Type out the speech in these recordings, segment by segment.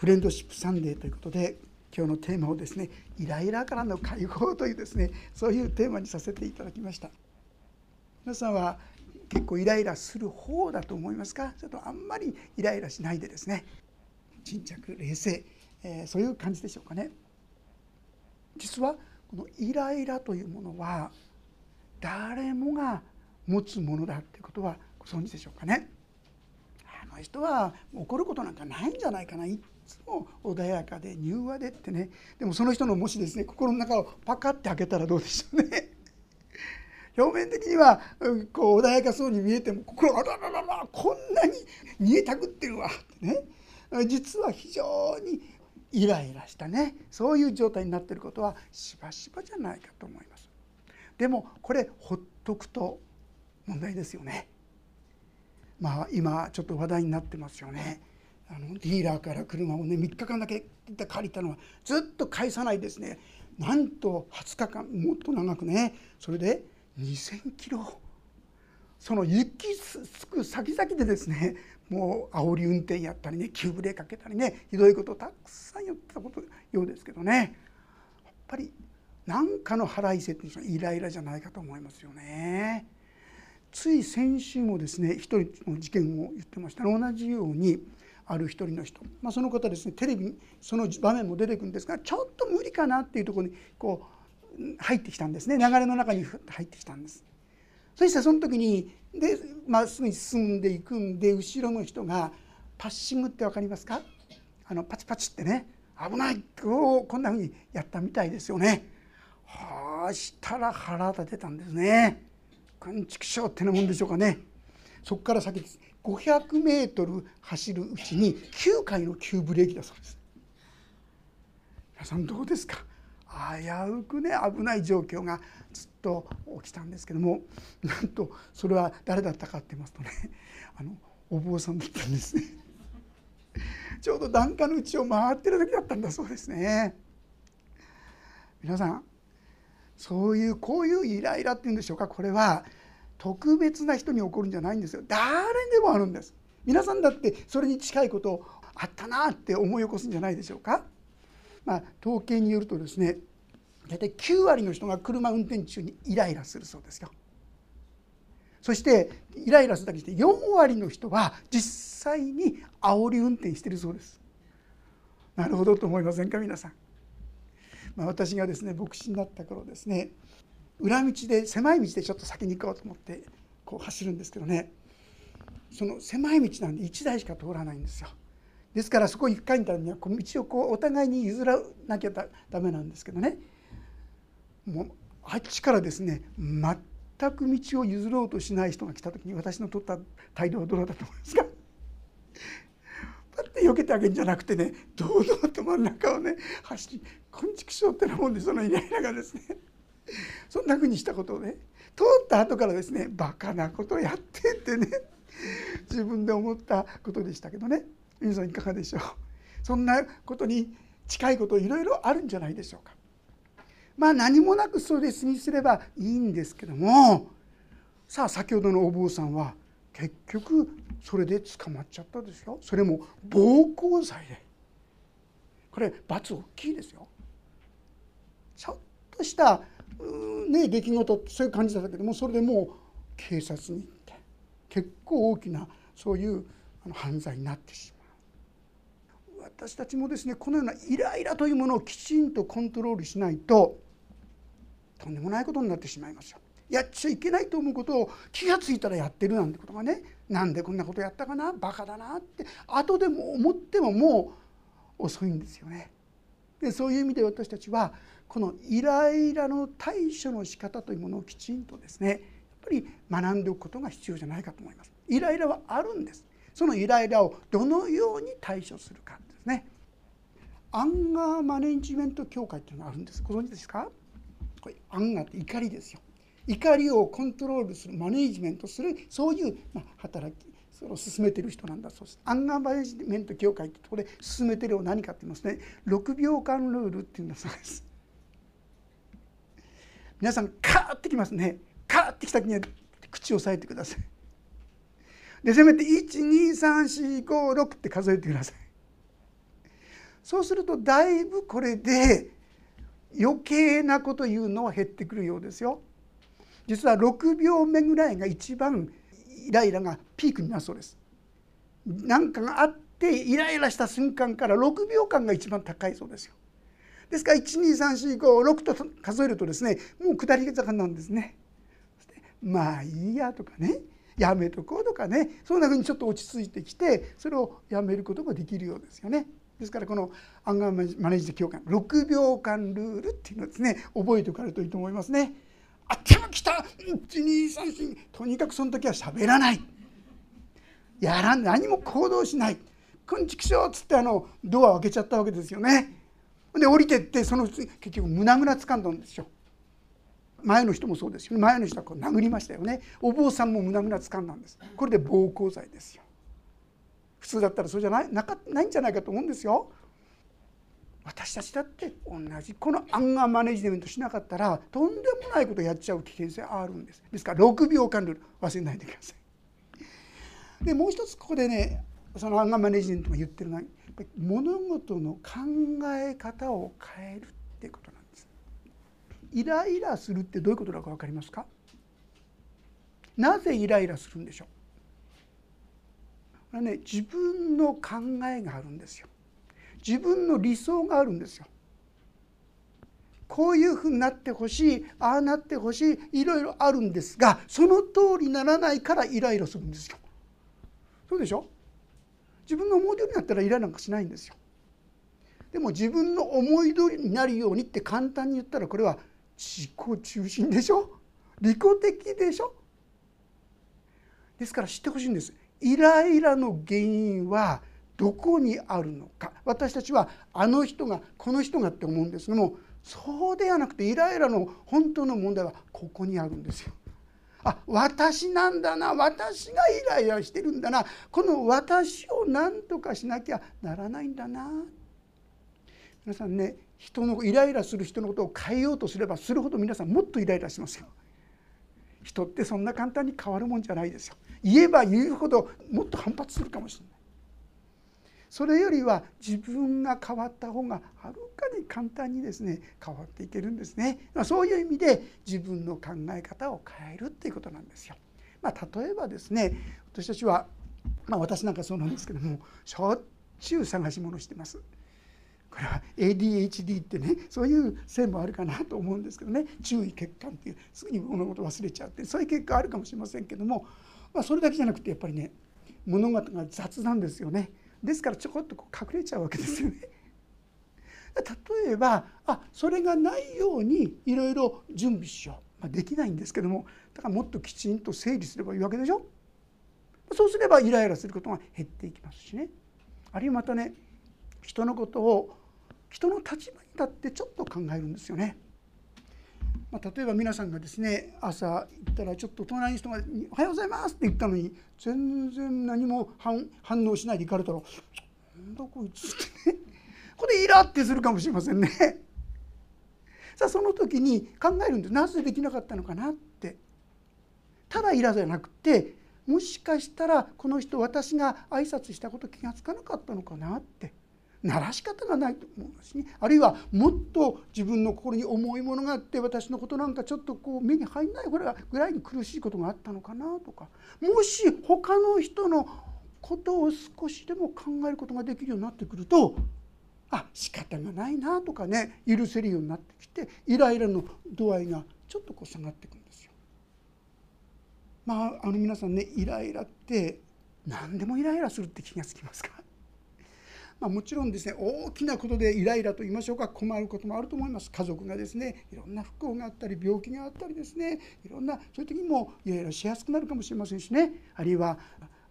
フレンドシップサンデーということで今日のテーマをですねイライラからの解放というですねそういうテーマにさせていただきました。皆さんは結構イライラする方だと思いますか？ちょっとあんまりイライラしないでですね沈着冷静、えー、そういう感じでしょうかね。実はこのイライラというものは誰もが持つものだっていうことはご存知でしょうかね？あの人は怒ることなんかないんじゃないかな。つも穏やかで柔和でってねでもその人のもしですね心の中をパカッて開けたらどうでしょうね表面的にはこう穏やかそうに見えても心あららららこんなに煮えたくってるわってね実は非常にイライラしたねそういう状態になっていることはしばしばじゃないかと思います。でもこれほっとくと問題ですよね。まあ今ちょっと話題になってますよね。あのディーラーから車をね3日間だけ借りたのはずっと返さないですね。なんと20日間もっと長くね。それで2,000キロ。その行き着く先々でですねもう煽り運転やったりね急ブレーかけたりねひどいことをたくさんやってたことようですけどね。やっぱり何かの腹いせっていうのはイライラじゃないかと思いますよね。つい先週もですね一人の事件を言ってました。同じようにある一人の人、まあ、その方ですねテレビその場面も出てくるんですがちょっと無理かなっていうところにこう入ってきたんですね流れの中に入ってきたんです。そしてその時にでまっすぐに進んでいくんで後ろの人がパッシングって分かりますか？あのパチパチってね危ないここんなふうにやったみたいですよね。はあしたら腹立てたんですね。勘畜生ってなもんでしょうかね。そこから先です。500メートル走るうちに9回の急ブレーキだそうです。皆さんどうですか？危うくね危ない状況がずっと起きたんですけどもなんとそれは誰だったかって言いますとねあのお坊さんだったんですね。ちょうど檀家のうちを回ってる時だったんだそうですね。皆さんそういうこういうイライラっていうんでしょうか？これは特別な人に起こるんじゃないんですよ。誰でもあるんです。皆さんだってそれに近いことあったなって思い起こすんじゃないでしょうか、まあ、統計によるとですね大体9割の人が車運転中にイライラするそうですよ。そしてイライラするだけして4割の人は実際に煽り運転してるそうです。なるほどと思いませんか皆さん、まあ、私がですね牧師になった頃ですね裏道で狭い道でちょっと先に行こうと思ってこう走るんですけどね。その狭い道なんで1台しか通らないんですよ。ですからそこ行くかにためにはこう道をこうお互いに譲らなきゃダメなんですけどね。もうあっちからですね全く道を譲ろうとしない人が来た時に私の取った態度はどうだったと思いますか？パッて避けてあげるんじゃなくてね堂々と真ん中をね走り「こんちくしょう」ってなもんでそのイライラがですね。そんなふうにしたことをね通った後からですねバカなことやってってね自分で思ったことでしたけどね。皆さんいかがでしょう？そんなことに近いこといろいろあるんじゃないでしょうか。まあ何もなくそれで過ぎすればいいんですけどもさあ先ほどのお坊さんは結局それで捕まっちゃったですよ。それも暴行罪で。これ罰大きいですよ。ちょっとしたね、出来事そういう感じだったけどもそれでもう警察に行って結構大きなそういう犯罪になってしまう私たちもですねこのようなイライラというものをきちんとコントロールしないととんでもないことになってしまいますよ。やっちゃいけないと思うことを気が付いたらやってるなんてことがねなんでこんなことやったかなバカだなって後でも思ってももう遅いんですよね。でそういう意味で私たちはこのイライラの対処の仕方というものをきちんとですねやっぱり学んでおくことが必要じゃないかと思います。イライラはあるんです。そのイライラをどのように対処するかですね。アンガーマネジメント協会っていうのがあるんです。ご存知ですか？これアンガーって怒りですよ。怒りをコントロールするマネジメントするそういうま働きそれを進めてる人なんだそうです。アンガーマネジメント協会ってころで進めてるのは何かって言いますね6秒間ルールっていうんだそうです。皆さんカーってきますねカーってきた時には口を押さえてくださいでせめて12345 6って数えてくださいそうするとだいぶこれで余計なこと言うのは減ってくるようですよ。実は6秒目ぐらいが一番イライラがピークになるそうです。何かがあってイライラした瞬間から6秒間が一番高いそうですよ。ですから12345と数えるとですねもう下り坂なんですね。まあいいやとかねやめとこうとかねそんなふうにちょっと落ち着いてきてそれをやめることができるようですよね。ですからこのアンガーマネージ協会6秒間ルールっていうのをですね覚えておかれるといいと思いますね。頭きた1234とにかくその時は喋らないやらん何も行動しない「こんちくしょう」っつってあのドアを開けちゃったわけですよね。で降りてってその結局胸ぐら掴んだんですよ。前の人もそうですよね。前の人はこう殴りましたよね。お坊さんも胸ぐら掴んだんです。これで暴行罪ですよ。普通だったらそうじゃないなかないんじゃないかと思うんですよ。私たちだって同じこのアンガーマネジメントしなかったらとんでもないことやっちゃう危険性あるんです。ですから6秒間ルール忘れないでください。でもう一つここでねそのアンガーマネジメントが言ってるのはやっぱり物事の考え方を変えるっていうことなんです。イライラするってどういうことだか分かりますか？なぜイライラするんでしょう？これね自分の考えがあるんですよ。自分の理想があるんですよ。こういうふうになってほしいああなってほしいいろいろあるんですがその通りにならないからイライラするんですよ。そうでしょ？自分の思い通りになったらイライラなんかしないんですよ。でも自分の思い通りになるようにって簡単に言ったらこれは自己中心でしょ？利己的でしょ？ですから知ってほしいんです。イライラの原因はどこにあるのか？私たちはあの人がこの人がって思うんですけどもそうではなくてイライラの本当の問題はここにあるんですよ。あ私なんだな私がイライラしてるんだなこの私を何とかしなきゃならないんだな皆さんね人のイライラする人のことを変えようとすればするほど皆さんもっとイライラしますよ。人ってそんな簡単に変わるもんじゃないですよ。言えば言うほどもっと反発するかもしれない。それよりは自分が変わった方がはるかに簡単にですね変わっていけるんですね、そういう意味で自分の考え方を変えるっていうことなんですよ。まあ、例えばですね私たちは、まあ、私なんかそうなんですけどもしょっちゅう探し物してます。これは ADHD ってねそういう線もあるかなと思うんですけどね注意欠陥っていうすぐに物事忘れちゃうってそういう結果あるかもしれませんけども、まあ、それだけじゃなくてやっぱりね物事が雑なんですよね。ですからちょこっとこう隠れちゃうわけですよね。例えばあそれがないようにいろいろ準備しよう、まあ、できないんですけどもだからもっときちんと整理すればいいわけでしょそうすればイライラすることが減っていきますしねあるいはまたね人のことを人の立場に立ってちょっと考えるんですよね。まあ、例えば皆さんがですね朝行ったらちょっと隣の人が「おはようございます」って言ったのに全然何も反応しないで行かれたら「なんだこいつ」ってね。これイラってするかもしれませんね。さあその時に考えるんです。なぜできなかったのかなって。ただイラじゃなくてもしかしたらこの人私が挨拶したこと気が付かなかったのかなって。鳴らし方がないと思うしね。あるいはもっと自分の心に重いものがあって私のことなんかちょっとこう目に入んないぐらいに苦しいことがあったのかなとか。もし他の人のことを少しでも考えることができるようになってくるとあ仕方がないなとかね許せるようになってきてイライラの度合いがちょっとこう下がってくるんですよ。まああの皆さんねイライラって何でもイライラするって気がつきますか？まあ、もちろんですね大きなことでイライラと言いましょうか困ることもあると思います。家族がですねいろんな不幸があったり病気があったりですねいろんなそういう時にもイライラしやすくなるかもしれませんしね。あるいは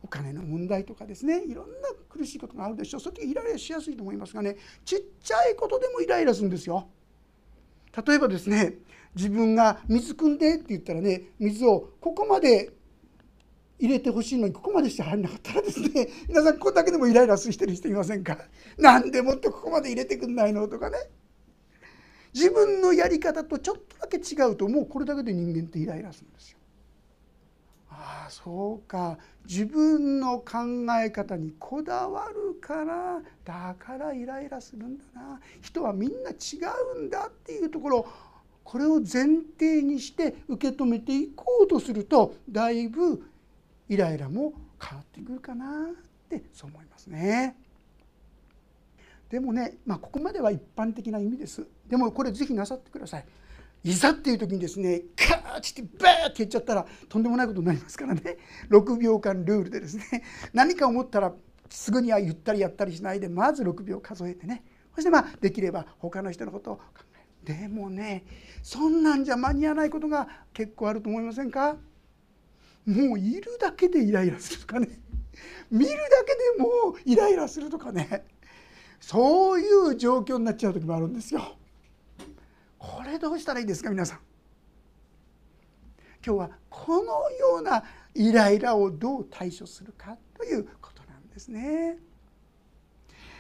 お金の問題とかですねいろんな苦しいことがあるでしょう。そういう時イライラしやすいと思いますがねちっちゃいことでもイライラするんですよ。例えばですね自分が水汲んでって言ったらね水をここまで入れてほしいのにここまでして入らなかったらですね 皆さんここだけでもイライラしてる人いませんか？何でもっとここまで入れてくんないのとかね。自分のやり方とちょっとだけ違うともうこれだけで人間ってイライラするんですよ。ああそうか。自分の考え方にこだわるからだからイライラするんだな。人はみんな違うんだっていうところこれを前提にして受け止めていこうとするとだいぶイライラも変わってくるかなってそう思いますね。でもね、まあ、ここまでは一般的な意味です。でもこれぜひなさってください。いざっていう時にですねカーッてバーッて言っちゃったらとんでもないことになりますからね6秒間ルールでですね何か思ったらすぐには言ったりやったりしないでまず6秒数えてねそしてまあできれば他の人のことを考えるでもねそんなんじゃ間に合わないことが結構あると思いませんか？もういるだけでイライラするとかね見るだけでもイライラするとかねそういう状況になっちゃう時もあるんですよ。これどうしたらいいですか皆さん。今日はこのようなイライラをどう対処するかということなんですね。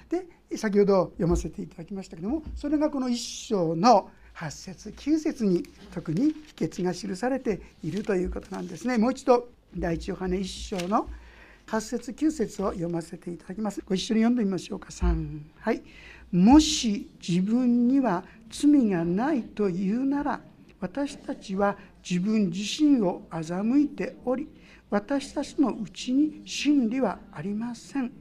で先ほど読ませていただきましたけどもそれがこの一章の8節9節に特に秘訣が記されているということなんですね。もう一度第一ヨハネ一章の8節9節を読ませていただきます。ご一緒に読んでみましょうか。3はいもし自分には罪がないというなら私たちは自分自身を欺いており私たちのうちに真理はありません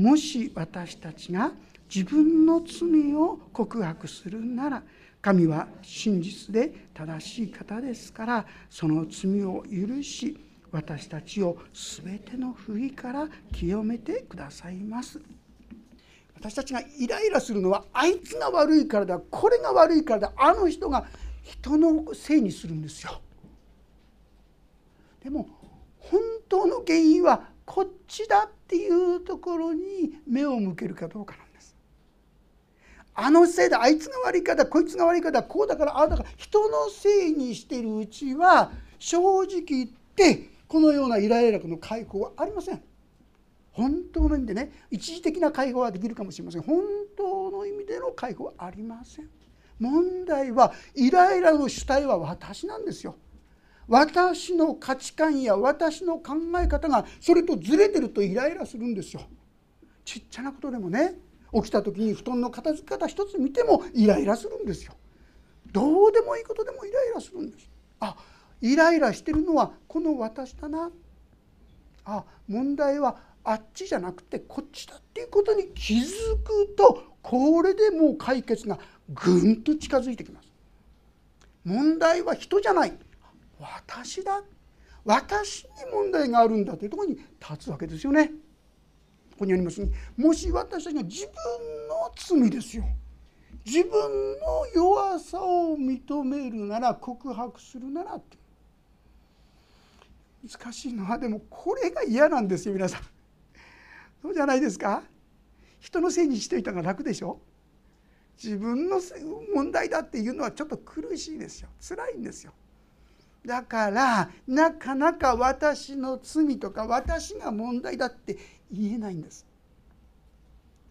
もし私たちが自分の罪を告白するなら神は真実で正しい方ですからその罪を許し私たちを全ての不義から清めてくださいます。私たちがイライラするのはあいつが悪いからだこれが悪いからだあの人が人のせいにするんですよ。でも本当の原因はこっちだっていうところに目を向けるかどうかなんです。あのせいだあいつが悪いからだこいつが悪いからだこうだからああだから人のせいにしてるうちは正直言ってこのようなイライラの解放はありません。本当の意味でね一時的な解放はできるかもしれません本当の意味での解放はありません問題はイライラの主体は私なんですよ私の価値観や私の考え方がそれとずれてるとイライラするんですよ。ちっちゃなことでもね起きた時に布団の片付け方一つ見てもイライラするんですよ。どうでもいいことでもイライラするんです。あイライラしてるのはこの私だな。あ問題はあっちじゃなくてこっちだっていうことに気づくとこれでもう解決がぐんと近づいてきます。問題は人じゃない。私だ。私に問題があるんだというところに立つわけですよね。ここにありますにもし私たちが自分の罪ですよ。自分の弱さを認めるなら告白するならって。難しいのはでもこれが嫌なんですよ皆さん。そうじゃないですか。人のせいにしておいたが楽でしょ。自分の問題だっていうのはちょっと苦しいですよ。辛いんですよ。だからなかなか私の罪とか私が問題だって言えないんです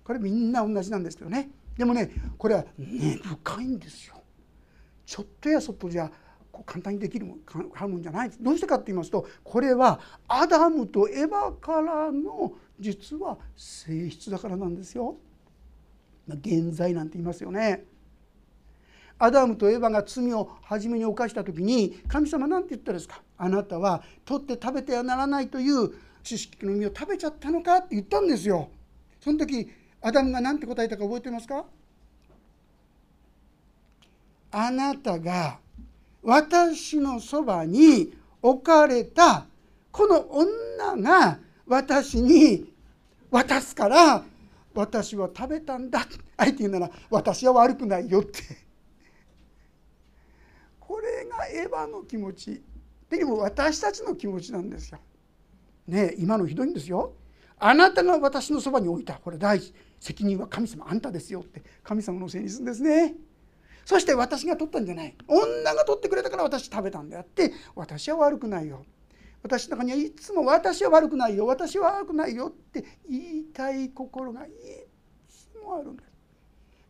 これみんな同じなんですけどねでもねこれは根深いんですよちょっとやそっとじゃ簡単にできるもんあるもんじゃないどうしてかって言いますとこれはアダムとエバからの実は性質だからなんですよ。現在なんて言いますよね。アダムとエヴァが罪を初めに犯した時に神様何て言ったんですか？あなたは取って食べてはならないという知識の実を食べちゃったのかって言ったんですよ。その時アダムが何て答えたか覚えてますか？あなたが私のそばに置かれたこの女が私に渡すから私は食べたんだあえて言うなら私は悪くないよって。これがエヴァの気持ち。でも私たちの気持ちなんですよ。ね今のひどいんですよ。あなたが私のそばに置いた。これ第一責任は神様あんたですよって。神様のせいにするんですね。そして私が取ったんじゃない。女が取ってくれたから私食べたんであって私は悪くないよ。私の中にはいつも私は悪くないよ。私は悪くないよって言いたい心がいつもあるんです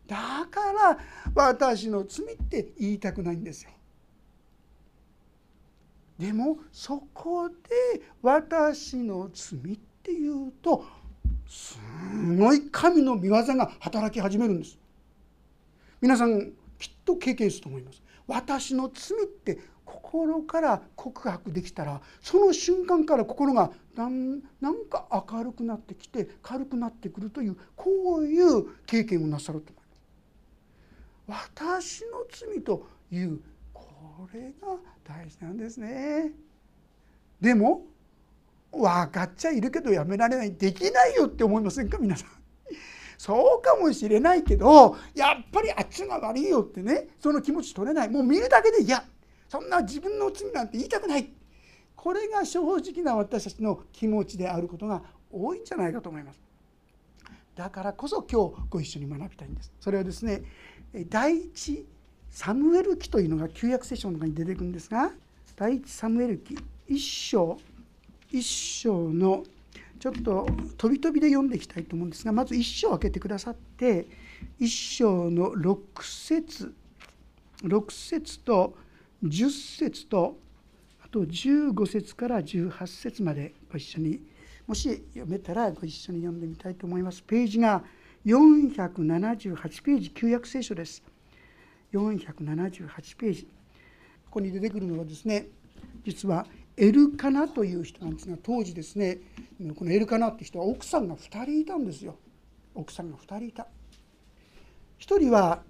だから私の罪って言いたくないんですよ。でもそこで私の罪っていうとすごい神の御業が働き始めるんです。皆さんきっと経験すると思います。私の罪って心から告白できたらその瞬間から心がなんか明るくなってきて軽くなってくるというこういう経験をなさると思います。私の罪というれが大事なんですね。でも分かっちゃいるけどやめられない。できないよって思いませんか？皆さん。そうかもしれないけどやっぱりあっちが悪いよってねその気持ち取れない。もう見るだけで嫌。そんな自分の罪なんて言いたくない。これが正直な私たちの気持ちであることが多いんじゃないかと思います。だからこそ今日ご一緒に学びたいんです。それはですね第一サムエル記というのが旧約聖書の中に出てくるんですが第一サムエル記一章一章のちょっと飛び飛びで読んでいきたいと思うんですがまず一章を開けてくださって一章の6節6節と10節とあと15節から18節までご一緒にもし読めたらご一緒に読んでみたいと思います。ページが478ページ旧約聖書です。478ページ。ここに出てくるのはですね実はエルカナという人なんですが当時ですねこのエルカナって人は奥さんが2人いたんですよ。奥さんが2人いた。1人は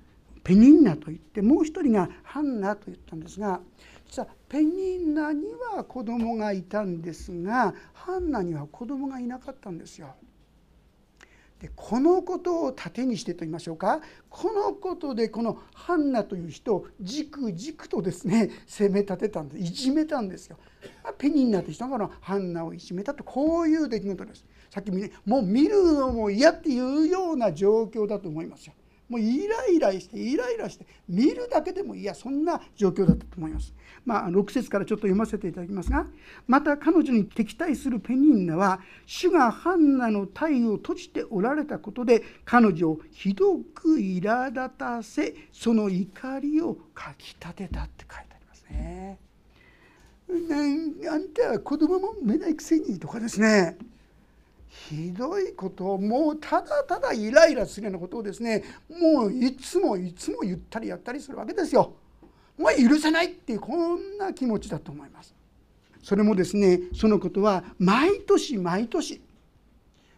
ペニンナといってもう一人がハンナと言ったんですが実はペニンナには子供がいたんですがハンナには子供がいなかったんですよ。でこのことを盾にしてと言いましょうかこのことでこのハンナという人を軸軸とですね責め立てたんですいじめたんですよ。ペニンナという人がこのハンナをいじめたとこういう出来事です。さっきもう見るのも嫌っていうような状況だと思いますよ。もうイライラしてイライラして見るだけでもいやそんな状況だったと思います。まあ、6節からちょっと読ませていただきますがまた彼女に敵対するペニンナは主がハンナの体を閉じておられたことで彼女をひどく苛立たせその怒りをかきたてたって書いてありますね。あんたは子供も産めないくせにとかですねひどいことをもうただただイライラするようなことをですねもういつもいつも言ったりやったりするわけですよ。もう許せないっていうこんな気持ちだと思います。それもですねそのことは毎年毎年、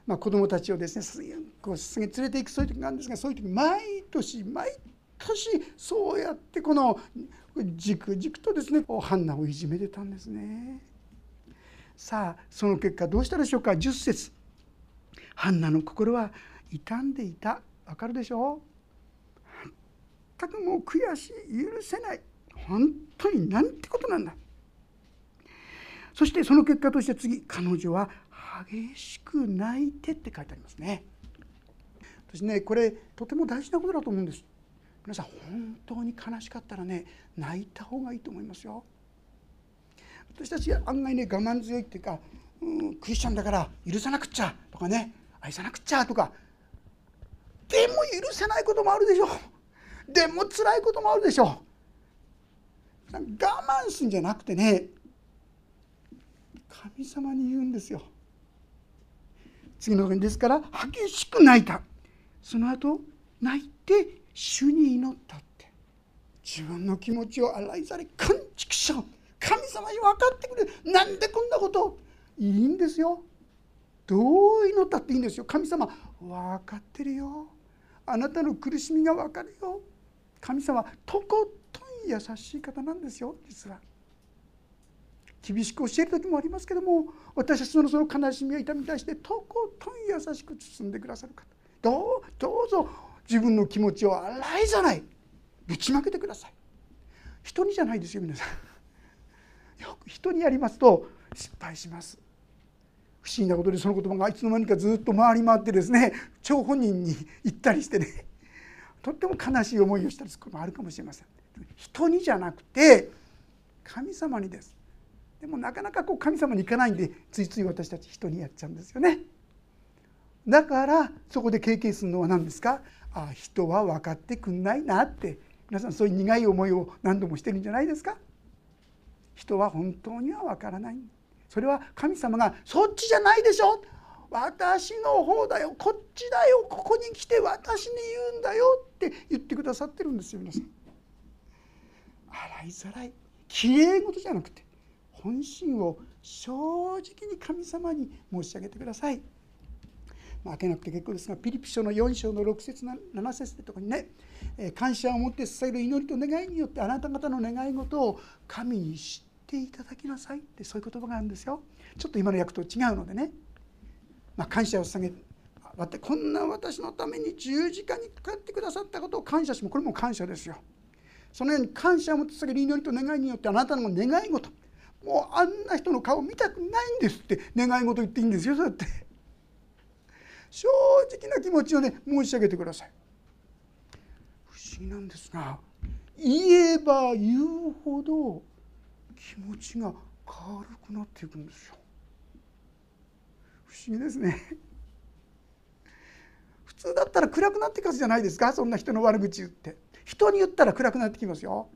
まあ、子どもたちをですねこう連れていくそういう時があるんですがそういう時毎年毎年そうやってこのじくじくとですねハンナをいじめてたんですね。さあその結果どうしたでしょうか？10節ハンナの心は傷んでいた。わかるでしょう？全くもう悔しい許せない。本当になんてことなんだ。そしてその結果として次彼女は激しく泣いてって書いてありますね。私ねこれとても大事なことだと思うんです。皆さん本当に悲しかったらね泣いた方がいいと思いますよ。私たち案外ね我慢強いっていうか、うん、クリスチャンだから許さなくっちゃとかね。愛さなくちゃとか。でも許せないこともあるでしょ。うでも辛いこともあるでしょ。う我慢するんじゃなくてね神様に言うんですよ。次のにですから激しく泣いた。その後泣いて主に祈ったって。自分の気持ちを洗いざれ感畜しちゃう。神様に分かってくれなんでこんなこといいんですよ。どう祈ったっていいんですよ。神様分かってるよ。あなたの苦しみが分かるよ。神様とことん優しい方なんですよ実は。厳しく教える時もありますけども私たちのその悲しみや痛みに対してとことん優しく包んでくださる方。どうどうぞ自分の気持ちを洗いざらい。ぶちまけてください。人にじゃないですよ皆さん。よく人にやりますと失敗します。不思議なことでその言葉がいつの間にかずっと回り回ってですね 張本人に行ったりしてね とっても悲しい思いをしたりすることもあるかもしれません。人にじゃなくて神様にです。でもなかなかこう神様に行かないんでついつい私たち人にやっちゃうんですよね。だからそこで経験するのは何ですか？ああ人は分かってくんないなって。皆さんそういう苦い思いを何度もしてるんじゃないですか？人は本当には分からない。それは神様が「そっちじゃないでしょ。私の方だよ。こっちだよ。ここに来て私に言うんだよ」って言ってくださってるんですよ皆さん。洗いざらい。きれい事じゃなくて本心を正直に神様に申し上げてください。まあ、開けなくて結構ですがピリピ書の4章の6節7節ってとこにねえ感謝を持って捧げる祈りと願いによってあなた方の願い事を神に知っていただきなさいってそういう言葉があるんですよ。ちょっと今の訳と違うのでね、まあ、感謝を捧げこんな私のために十字架にかかってくださったことを感謝しもこれも感謝ですよ。そのように感謝を持って捧げる祈りと願いによってあなたの願い事。もうあんな人の顔見たくないんですって願い事言っていいんですよそうやって。正直な気持ちをね申し上げてください。不思議なんですが言えば言うほど気持ちが軽くなっていくんですよ。不思議ですね。普通だったら暗くなっていくはずじゃないですか？そんな人の悪口言って。人に言ったら暗くなってきますよ。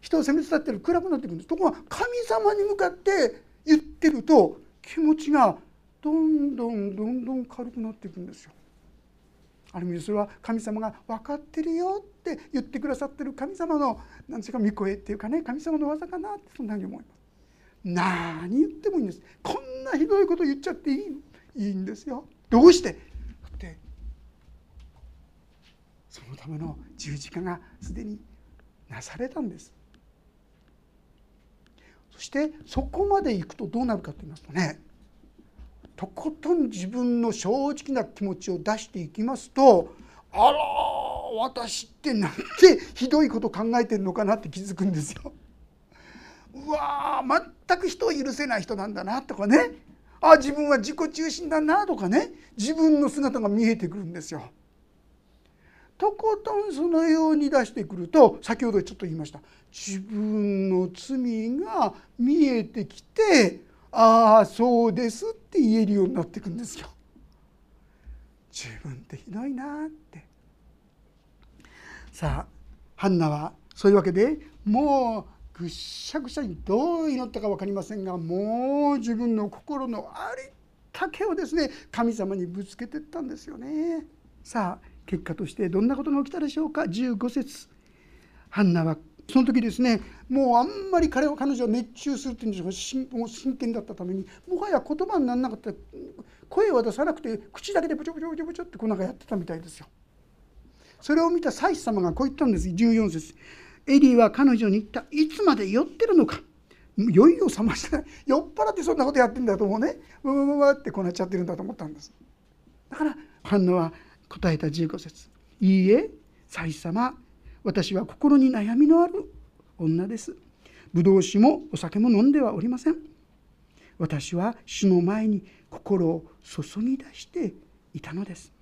人を責め伝ってる暗くなってくるんです。ところが神様に向かって言ってると気持ちがどんどんどんどん軽くなっていくんですよ。ある意味それは神様が分かってるよって言ってくださってる神様の何ていうか御声っていうかね神様の技かなってそんなに思います。何言ってもいいんです。こんなひどいこと言っちゃっていいいいんですよ。どうして？だってそのための十字架がすでになされたんです。そしてそこまで行くとどうなるかと言いますとねとことん自分の正直な気持ちを出していきますとあら私ってなんてひどいこと考えてるのかなって気づくんですよ。うわ全く人を許せない人なんだなとかねあ自分は自己中心だなとかね自分の姿が見えてくるんですよ。とことんそのように出してくると先ほどちょっと言いました自分の罪が見えてきてああそうですって言えるようになっていくんですよ。自分ってひどいなってさあハンナはそういうわけでもうぐっしゃぐしゃにどう祈ったか分かりませんがもう自分の心のありったけをですね神様にぶつけてったんですよね。さあ結果としてどんなことが起きたでしょうか？15節ハンナはその時ですねもうあんまり彼を彼女を熱中するっていうんでしょうもう真剣だったためにもはや言葉にならなかった声は出さなくて口だけでブチョブチョブチョブチョってこうなんかやってたみたいですよ。それを見た祭司様がこう言ったんです。14節。エリーは彼女に言った。いつまで酔ってるのか。酔いを覚ましてない酔っ払ってそんなことやってんだと思うね。うわわわってこうなっちゃってるんだと思ったんです。だからハンナは答えた15節。いいえ祭司様。私は心に悩みのある。女です。ぶどう酒もお酒も飲んではおりません。私は主の前に心を注ぎ出していたのです。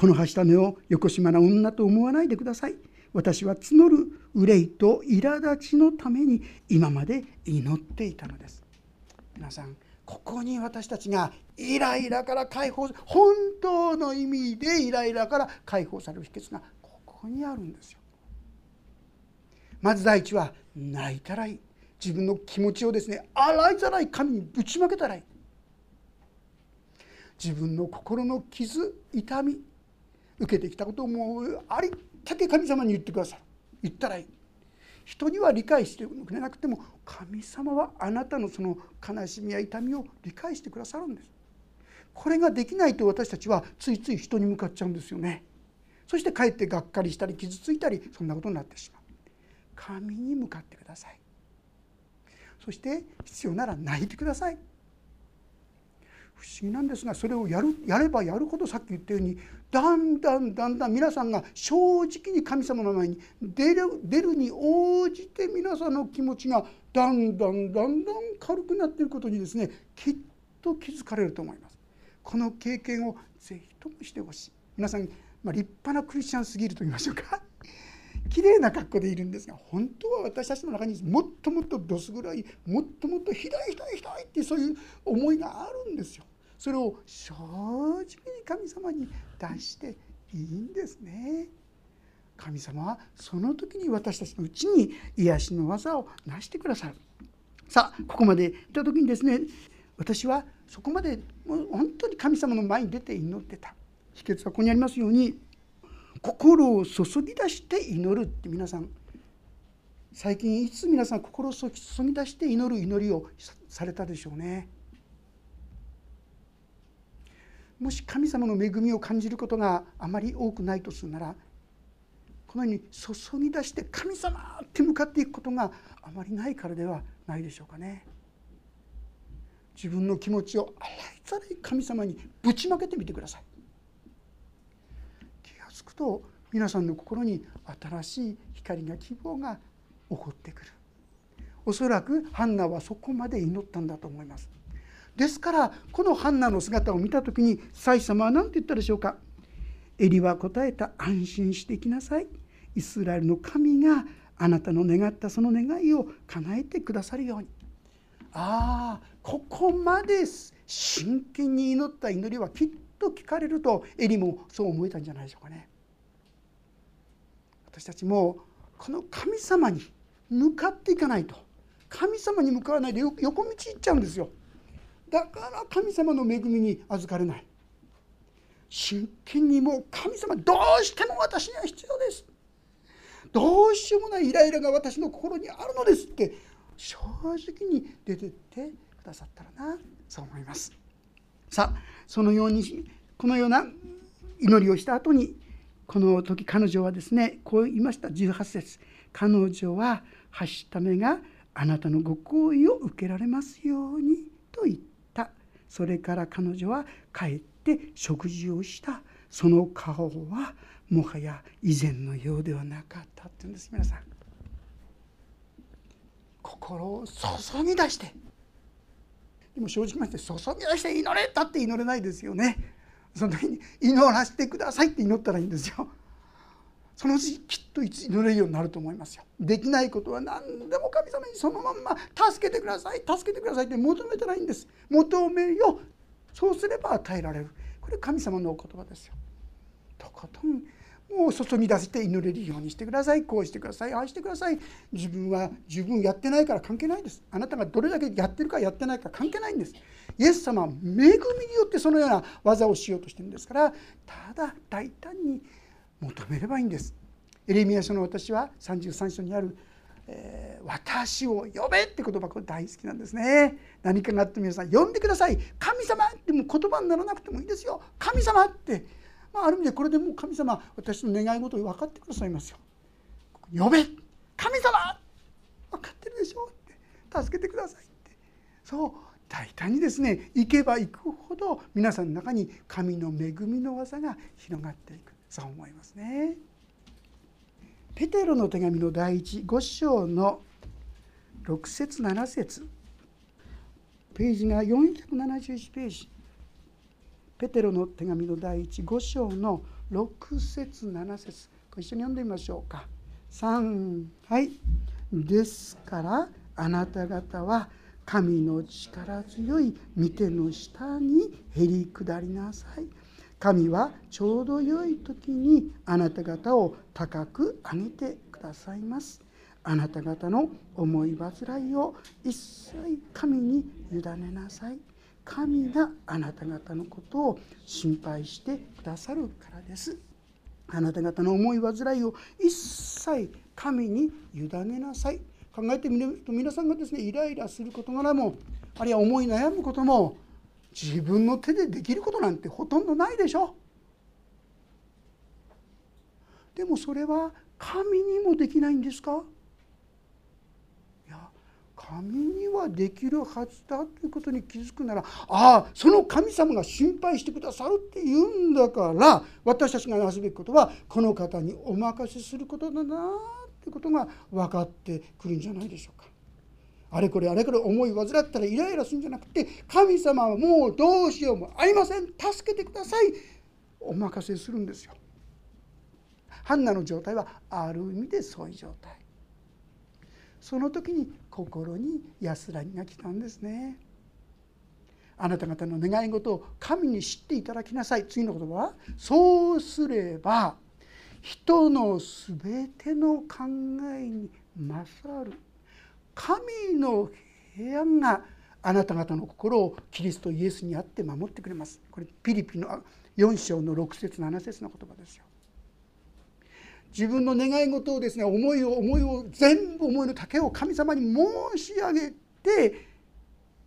このはした根をよこしまな女と思わないでください。私は募る憂いと苛立ちのために今まで祈っていたのです。皆さんここに私たちがイライラから解放本当の意味でイライラから解放される秘訣がここにあるんですよ。まず第一は泣いたらいい自分の気持ちをですね洗いざらい神にぶちまけたらいい自分の心の傷痛み受けてきたことをもうありったけ神様に言ってください言ったらいい。人には理解してくれなくても神様はあなたのその悲しみや痛みを理解してくださるんです。これができないと私たちはついつい人に向かっちゃうんですよね。そしてかえってがっかりしたり傷ついたりそんなことになってしまう。神に向かってください。そして必要なら泣いてください。不思議なんですがそれをやるやればやるほどさっき言ったようにだんだんだんだん皆さんが正直に神様の前に出る出るに応じて皆さんの気持ちがだんだんだんだん軽くなっていることにですねきっと気づかれると思います。この経験をぜひともしてほしい皆さん、まあ、立派なクリスチャンすぎると言いましょうか 綺麗な格好でいるんですが本当は私たちの中にもっともっとどす黒いもっともっとひどいひどいひどいってそういう思いがあるんですよ。それを正直に神様に出していいんですね。神様はその時に私たちのうちに癒しの技を成してくださるさあここまでいった時にですね私はそこまでもう本当に神様の前に出て祈ってた秘訣はここにありますように心を注ぎ出して祈るって皆さん最近いつ皆さん心を注ぎ出して祈る祈りをされたでしょうね。もし神様の恵みを感じることがあまり多くないとするならこのように注ぎ出して神様って向かっていくことがあまりないからではないでしょうかね。自分の気持ちを洗いざらい神様にぶちまけてみてください。気が付くと皆さんの心に新しい光が希望が起こってくるおそらくハンナはそこまで祈ったんだと思いますですからこのハンナの姿を見た時に祭様は何て言ったでしょうかエリは答えた安心してきなさいイスラエルの神があなたの願ったその願いを叶えてくださるようにああここまで真剣に祈った祈りはきっと聞かれるとエリもそう思えたんじゃないでしょうかね私たちもこの神様に向かっていかないと神様に向かわないで横道行っちゃうんですよだから神様の恵みに預かれない。真剣にもう神様どうしても私には必要です。どうしようもないイライラが私の心にあるのですって正直に出てってくださったらな。そう思います。さあそのようにこのような祈りをした後にこの時彼女はですねこう言いました。18節。彼女は発した目があなたのご好意を受けられますようにと言った。それから彼女は帰って食事をした。その顔はもはや以前のようではなかったって言うんです。皆さん。心を注ぎ出して。でも正直まして注ぎ出して祈れたって祈れないですよね。その時に祈らせてくださいって祈ったらいいんですよ。そのうちきっと祈れるようになると思いますよ。できないことは何でも神様にそのまんま助けてください。助けてくださいって求めたらいんです。求めよそうすれば与えられる。これ神様のお言葉ですよ。とことんもう注ぎ出して祈れるようにしてください。こうしてください。ああしてください。自分は十分やってないから関係ないです。あなたがどれだけやってるかやってないか関係ないんです。イエス様は恵みによってそのような技をしようとしてるんですからただ大胆に求めればいいんです。エレミア書の私は33章にあるえー、私を呼べって言葉これ大好きなんですね。何かがあって皆さん呼んでください。神様っても言葉にならなくてもいいですよ。神様って、まあ、ある意味でこれでもう神様私の願い事を分かってくださいますよ。呼べ。神様。分かってるでしょって。助けてくださいって。そう。大胆にですね行けば行くほど皆さんの中に神の恵みの技が広がっていく。そう思いますね。ペテロの手紙の第一5章の6節7節。ページが471ページ。ペテロの手紙の第一5章の6節7節。ご一緒に読んでみましょうか。3はい。ですからあなた方は神の力強い御手の下にへり下りなさい。神はちょうど良い時にあなた方を高く上げてくださいます。あなた方の思い煩いを一切神に委ねなさい。神があなた方のことを心配してくださるからです。あなた方の思い煩いを一切神に委ねなさい。考えてみると皆さんがですねイライラする事柄もあるいは思い悩むことも自分の手でできることなんてほとんどないでしょでもそれは神にもできないんですか？いや神にはできるはずだということに気づくならああその神様が心配してくださるって言うんだから私たちがなすべきことはこの方にお任せすることだなってことが分かってくるんじゃないでしょうか。あれこれあれこれ思い患ったらイライラするんじゃなくて神様はもうどうしようもありません。助けてください。お任せするんですよ。ハンナの状態はある意味でそういう状態。その時に心に安らぎが来たんですね。あなた方の願い事を神に知っていただきなさい。次の言葉はそうすれば人のすべての考えに勝る。神の平安があなた方の心をキリストイエスにあって守ってくれます。これピリピの4章の6節7節の言葉ですよ。自分の願い事をですね思いを思いを全部思いの丈を神様に申し上げて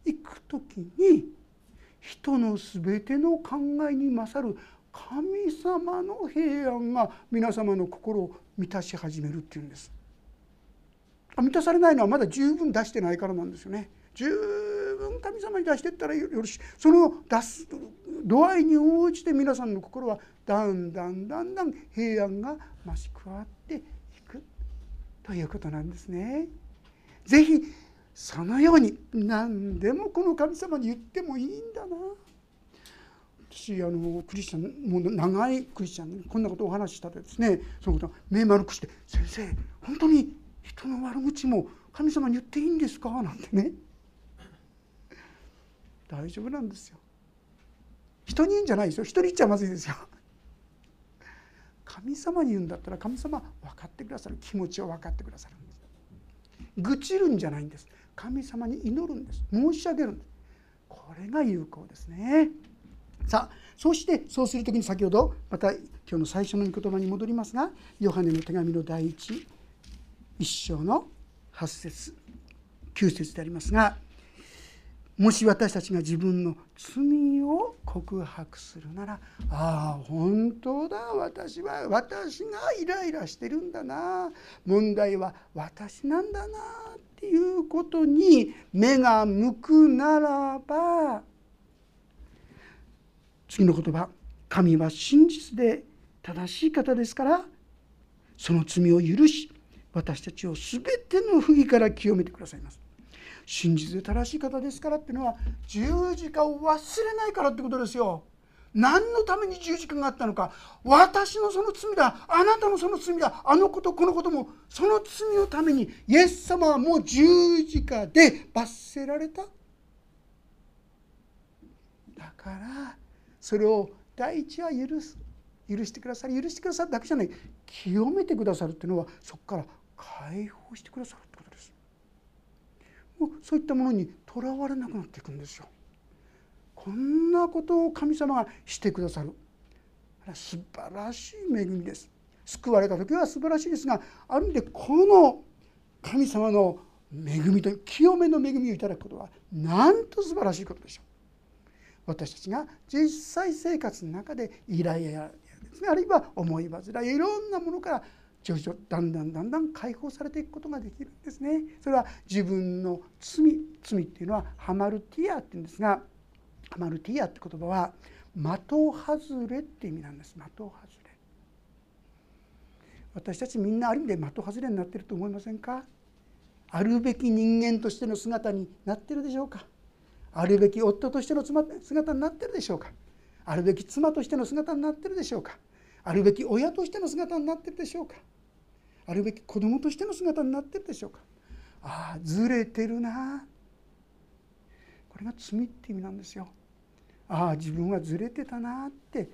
いく時に人の全ての考えに勝る神様の平安が皆様の心を満たし始めるっていうんです。満たされないのはまだ十分出してないからなんですよね十分神様に出していったらよろしいその出す度合いに応じて皆さんの心はだんだんだんだん平安が増し加わっていくということなんですね。ぜひそのように何でもこの神様に言ってもいいんだな私あのクリスチャンもう長いクリスチャンにこんなことをお話ししたでですねそのこと目丸くして「先生本当に人の悪口も神様に言っていいんですか?」なんてね。大丈夫なんですよ。人に言うんじゃないですよ。人に言っちゃまずいですよ。神様に言うんだったら神様分かってくださる。気持ちを分かってくださるんです。愚痴るんじゃないんです。神様に祈るんです。申し上げるんです。これが有効ですね。さあそしてそうする時に先ほどまた今日の最初の御言葉に戻りますがヨハネの手紙の第一一章の8節9節でありますがもし私たちが自分の罪を告白するならああ本当だ私は私がイライラしてるんだな問題は私なんだなっていうことに目が向くならば次の言葉神は真実で正しい方ですからその罪を許し私たちを全ての不義から清めてくださいます。真実で正しい方ですからっていうのは十字架を忘れないからってことですよ。何のために十字架があったのか。私のその罪だ。あなたのその罪だ。あのことこのこともその罪のためにイエス様はもう十字架で罰せられた。だからそれを第一は許す。許してくださり許してくださるだけじゃない。清めてくださるっていうのはそこから解放してくださるってことです。もうそういったものにとらわれなくなっていくんですよ。こんなことを神様がしてくださる。素晴らしい恵みです。救われた時は素晴らしいですがある意味でこの神様の恵みと清めの恵みをいただくことはなんと素晴らしいことでしょう。私たちが実際生活の中でイライラやですねあるいは思い煩いいろんなものから徐々だんだんだんだん解放されていくことができるんですね。それは自分の罪罪っていうのはハマルティアっていうんですがハマルティアって言葉は的外れって意味なんです。的外れ。私たちみんなある意味で的外れになってると思いませんか？あるべき人間としての姿になってるでしょうか？あるべき夫としての姿になってるでしょうか？あるべき妻としての姿になってるでしょうか？あるべき親としての姿になってるでしょうか？あるべき子供としての姿になってるでしょうか。ああずれてるな。これが罪って意味なんですよ。ああ自分はずれてたなって。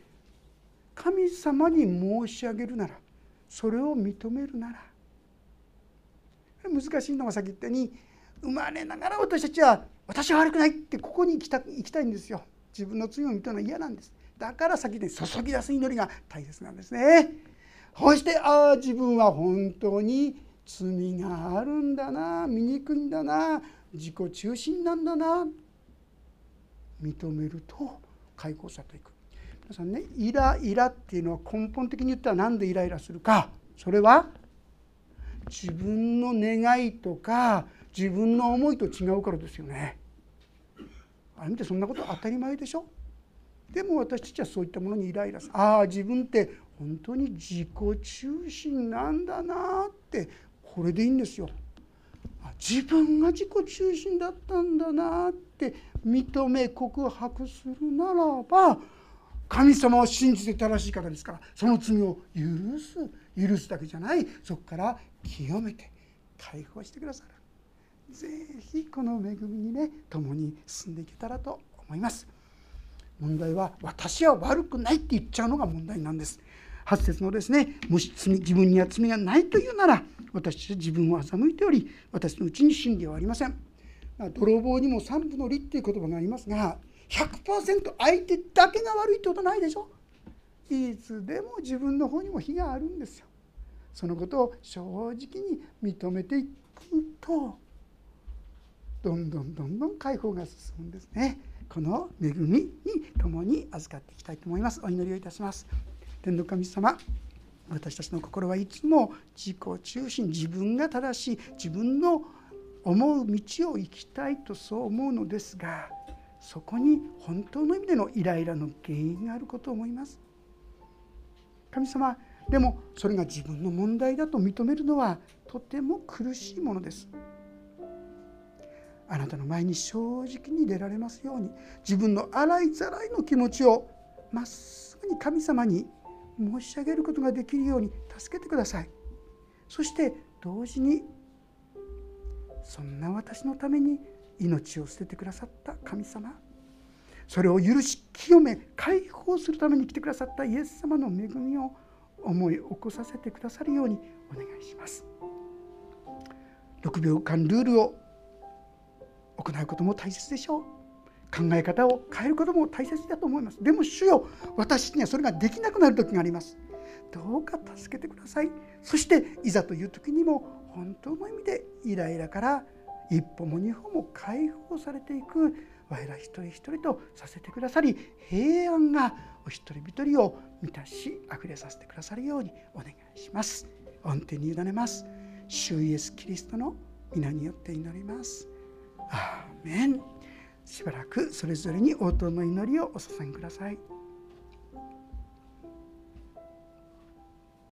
神様に申し上げるならそれを認めるなら。難しいのが先言ったように生まれながら私たちは私は悪くないってここに行きた行きたいんですよ。自分の罪を認めるのは嫌なんです。だから先で注ぎ出す祈りが大切なんですね。こうしてああ自分は本当に罪があるんだな醜いんだな自己中心なんだな認めると解放されていく。皆さんねイライラっていうのは根本的に言ったら何でイライラするか。それは自分の願いとか自分の思いと違うからですよね。あれ見てそんなこと当たり前でしょ。でも私たちはそういったものにイライラする。ああ自分って本当に自己中心なんだなってこれでいいんですよ。自分が自己中心だったんだなって認め告白するならば神様は信じて正しい方ですからその罪を許す許すだけじゃないそこから清めて解放してくださる。是非この恵みにね共に進んでいけたらと思います。問題は私は悪くないって言っちゃうのが問題なんです。8節のですねもし罪自分には罪がないというなら私は自分を欺いており私のうちに真理はありません。泥棒にも三分の利っていう言葉がありますが100%相手だけが悪いってことないでしょ？いつでも自分の方にも非があるんですよ。そのことを正直に認めていくとどんどんどんどん解放が進むんですね。この恵みに共に預かっていきたいと思います。お祈りをいたします。天の神様私たちの心はいつも自己中心自分が正しい自分の思う道を行きたいとそう思うのですがそこに本当の意味でのイライラの原因があることを思います。神様でもそれが自分の問題だと認めるのはとても苦しいものです。あなたの前に正直に出られますように自分の洗いざらいの気持ちをまっすぐに神様に申し上げることができるように助けてください。そして同時にそんな私のために命を捨ててくださった神様。それを許し清め解放するために来てくださったイエス様の恵みを思い起こさせてくださるようにお願いします。6秒間ルールを行うことも大切でしょう。考え方を変えることも大切だと思います。でも主よ私にはそれができなくなる時があります。どうか助けてください。そしていざという時にも本当の意味でイライラから一歩も二歩も解放されていく我ら一人一人とさせてくださり平安がお一人一人を満たし溢れさせてくださるようにお願いします。御手に委ねます。主イエスキリストの皆によって祈ります。アーメン。しばらくそれぞれに応答の祈りをお捧げください。